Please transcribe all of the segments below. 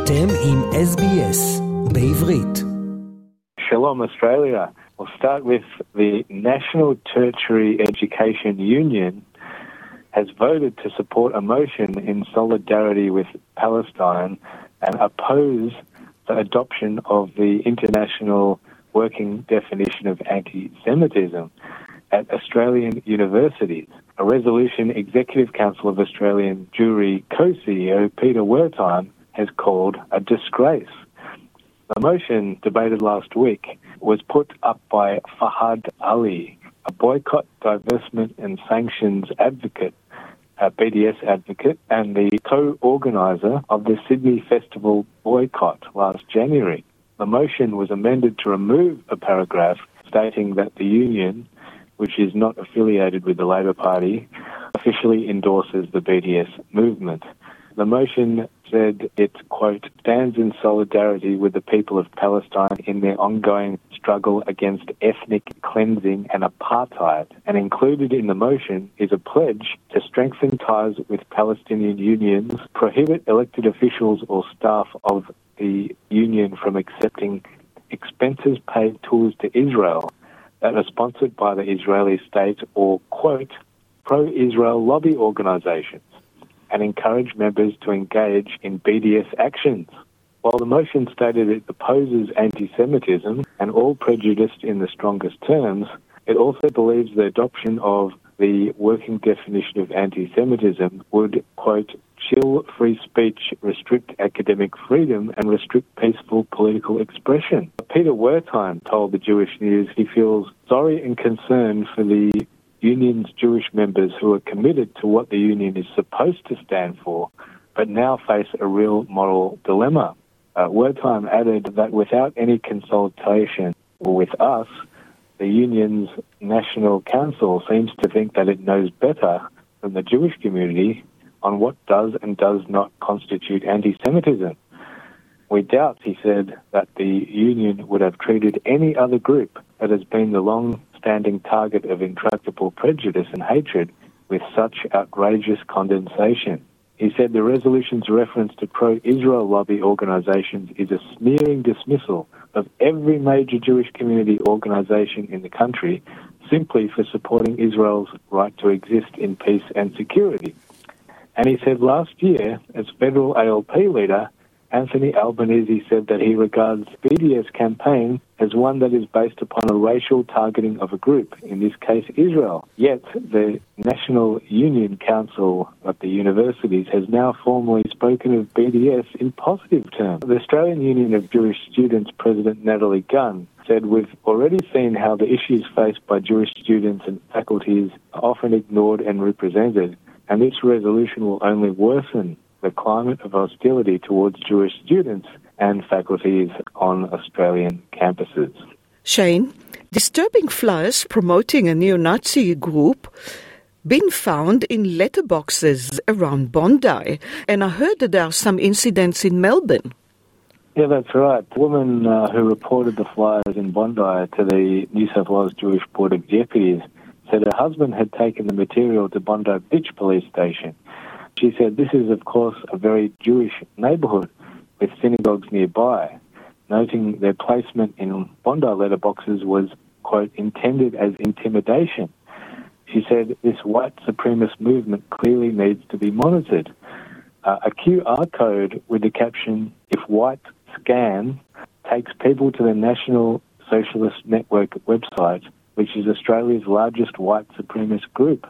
אתם עם SBS בעברית. Shalom Australia. We'll start with the National Tertiary Education Union has voted to support a motion in solidarity with Palestine and oppose the adoption of the international working definition of anti-Semitism at Australian universities. A resolution Executive Council of Australian Jewry co-CEO Peter Wertheim has called a disgrace. The motion debated last week was put up by Fahad Ali, a boycott, divestment and sanctions advocate, a BDS advocate, and the co-organiser of the Sydney Festival boycott last January. The motion was amended to remove a paragraph stating that the union which is not affiliated with the Labor Party, officially endorses the BDS movement. The motion said it, quote, stands in solidarity with the people of Palestine in their ongoing struggle against ethnic cleansing and apartheid. And included in the motion is a pledge to strengthen ties with Palestinian unions, prohibit elected officials or staff of the union from accepting expenses paid tours to Israel that are sponsored by the Israeli state or, quote, pro Israel lobby organizations and encourage members to engage in BDS actions. While the motion stated it opposes anti Semitism and all prejudiced in the strongest terms, it also believes the adoption of the working definition of anti Semitism would, quote, chill free speech, restrict academic freedom, and restrict peaceful political expression. Peter Wertheim told the Jewish News he feels sorry and concerned for the union's Jewish members who are committed to what the union is supposed to stand for, but now face a real moral dilemma. Uh, Wertheim added that without any consultation with us, the union's national council seems to think that it knows better than the Jewish community on what does and does not constitute anti Semitism. We doubt, he said, that the union would have treated any other group that has been the long standing target of intractable prejudice and hatred with such outrageous condensation. He said the resolution's reference to pro Israel lobby organizations is a smearing dismissal of every major Jewish community organization in the country simply for supporting Israel's right to exist in peace and security. And he said last year, as federal ALP leader, Anthony Albanese said that he regards BDS campaign as one that is based upon a racial targeting of a group, in this case Israel. Yet the National Union Council of the universities has now formally spoken of BDS in positive terms. The Australian Union of Jewish Students President Natalie Gunn said we've already seen how the issues faced by Jewish students and faculties are often ignored and represented and this resolution will only worsen the climate of hostility towards Jewish students and faculties on Australian campuses. Shane, disturbing flyers promoting a neo Nazi group been found in letterboxes around Bondi, and I heard that there are some incidents in Melbourne. Yeah, that's right. The woman uh, who reported the flyers in Bondi to the New South Wales Jewish Board of Deputies said her husband had taken the material to Bondi Beach Police Station. She said this is, of course, a very Jewish neighbourhood with synagogues nearby, noting their placement in Bondi letterboxes was, quote, intended as intimidation. She said this white supremacist movement clearly needs to be monitored. Uh, a QR code with the caption, if white scan, takes people to the National Socialist Network website which is Australia's largest white supremacist group.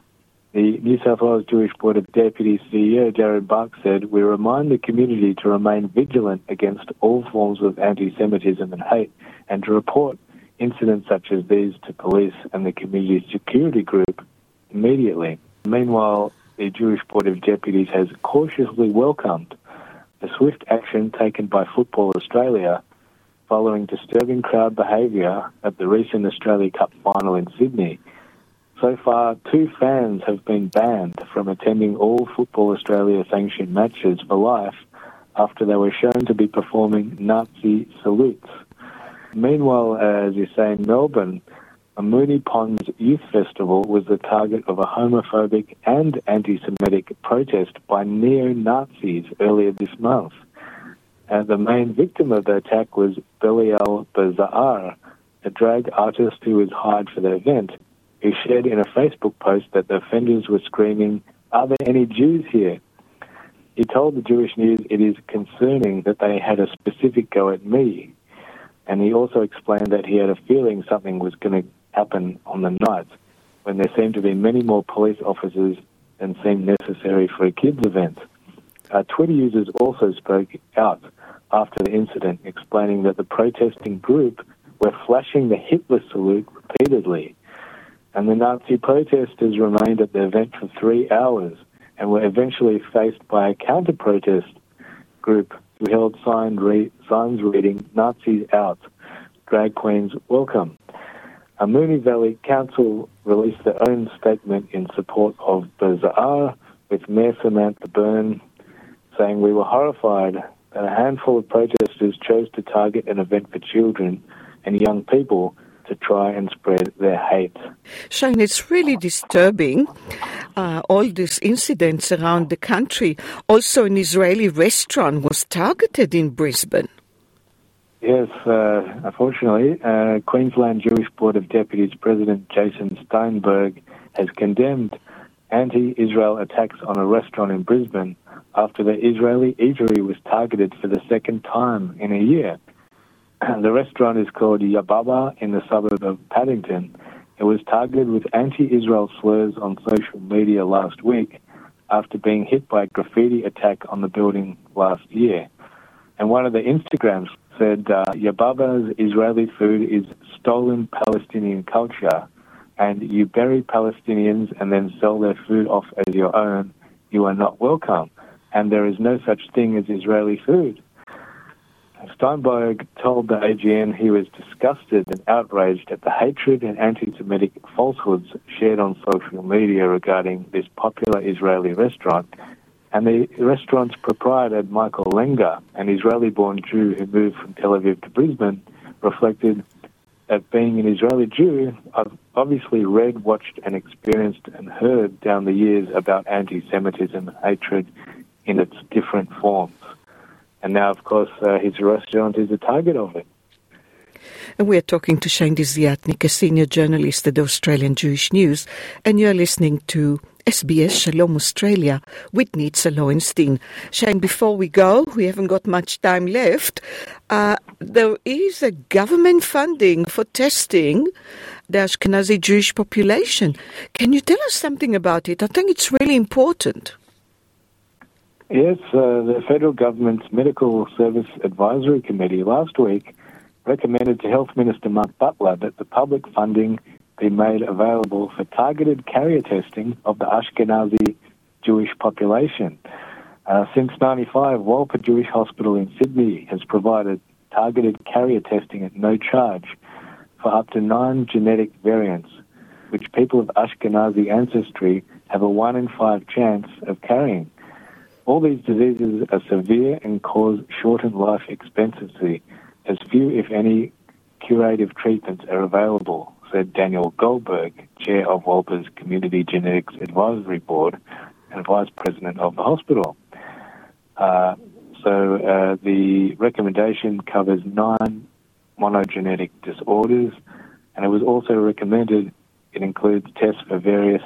The New South Wales Jewish Board of Deputies CEO Darren Bark said, We remind the community to remain vigilant against all forms of anti Semitism and hate and to report incidents such as these to police and the community security group immediately. Meanwhile, the Jewish Board of Deputies has cautiously welcomed the swift action taken by Football Australia following disturbing crowd behaviour at the recent Australia Cup final in Sydney. So far, two fans have been banned from attending all Football Australia sanctioned matches for life after they were shown to be performing Nazi salutes. Meanwhile, as you say in Melbourne, a Moonee Ponds Youth Festival was the target of a homophobic and anti Semitic protest by neo Nazis earlier this month. And the main victim of the attack was Belial Bazar, a drag artist who was hired for the event, who shared in a Facebook post that the offenders were screaming, Are there any Jews here? He told the Jewish News it is concerning that they had a specific go at me. And he also explained that he had a feeling something was going to happen on the night when there seemed to be many more police officers than seemed necessary for a kids' event. Uh, Twitter users also spoke out after the incident, explaining that the protesting group were flashing the Hitler salute repeatedly. And the Nazi protesters remained at the event for three hours and were eventually faced by a counter protest group who held re- signs reading Nazis out, drag queens welcome. A Moonee Valley Council released their own statement in support of Bazaar, with Mayor Samantha Byrne saying, We were horrified that a handful of protesters chose to target an event for children and young people to try and spread their hate. Shane, it's really disturbing, uh, all these incidents around the country. Also, an Israeli restaurant was targeted in Brisbane. Yes, uh, unfortunately, uh, Queensland Jewish Board of Deputies President Jason Steinberg has condemned anti Israel attacks on a restaurant in Brisbane after the Israeli eatery was targeted for the second time in a year. The restaurant is called Yababa in the suburb of Paddington. It was targeted with anti Israel slurs on social media last week after being hit by a graffiti attack on the building last year. And one of the Instagrams said, uh, Yababa's Israeli food is stolen Palestinian culture, and you bury Palestinians and then sell their food off as your own. You are not welcome, and there is no such thing as Israeli food. Steinberg told the AJN he was disgusted and outraged at the hatred and anti Semitic falsehoods shared on social media regarding this popular Israeli restaurant. And the restaurant's proprietor, Michael Lenger, an Israeli born Jew who moved from Tel Aviv to Brisbane, reflected that being an Israeli Jew, I've obviously read, watched, and experienced and heard down the years about anti Semitism and hatred in its different forms. And now, of course, uh, his restaurant is the target of it. And we're talking to Shane Desiatnik, a senior journalist at the Australian Jewish News, and you're listening to SBS Shalom Australia with Nitza Lowenstein. Shane, before we go, we haven't got much time left. Uh, there is a government funding for testing the Ashkenazi Jewish population. Can you tell us something about it? I think it's really important. Yes, uh, the federal government's Medical Service Advisory Committee last week recommended to Health Minister Mark Butler that the public funding be made available for targeted carrier testing of the Ashkenazi Jewish population. Uh, since 95, Wolper Jewish Hospital in Sydney has provided targeted carrier testing at no charge for up to nine genetic variants, which people of Ashkenazi ancestry have a one in five chance of carrying. All these diseases are severe and cause shortened life expectancy, as few, if any, curative treatments are available, said Daniel Goldberg, chair of Wolper's Community Genetics Advisory Board and vice president of the hospital. Uh, so uh, the recommendation covers nine monogenetic disorders, and it was also recommended it includes tests for various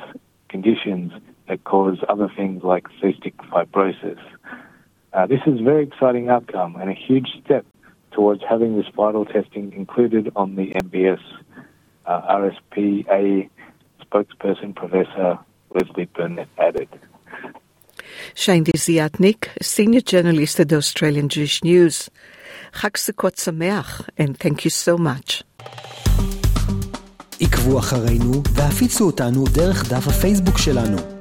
conditions that cause other things like cystic fibrosis. Uh, this is a very exciting outcome and a huge step towards having this vital testing included on the MBS uh, RSPA spokesperson, Professor Leslie Burnett, added. Shane Desiatnik, senior journalist at Australian Jewish News. Chag Sukkot Sameach, and thank you so much. עקבו אחרינו והפיצו אותנו דרך דף הפייסבוק שלנו.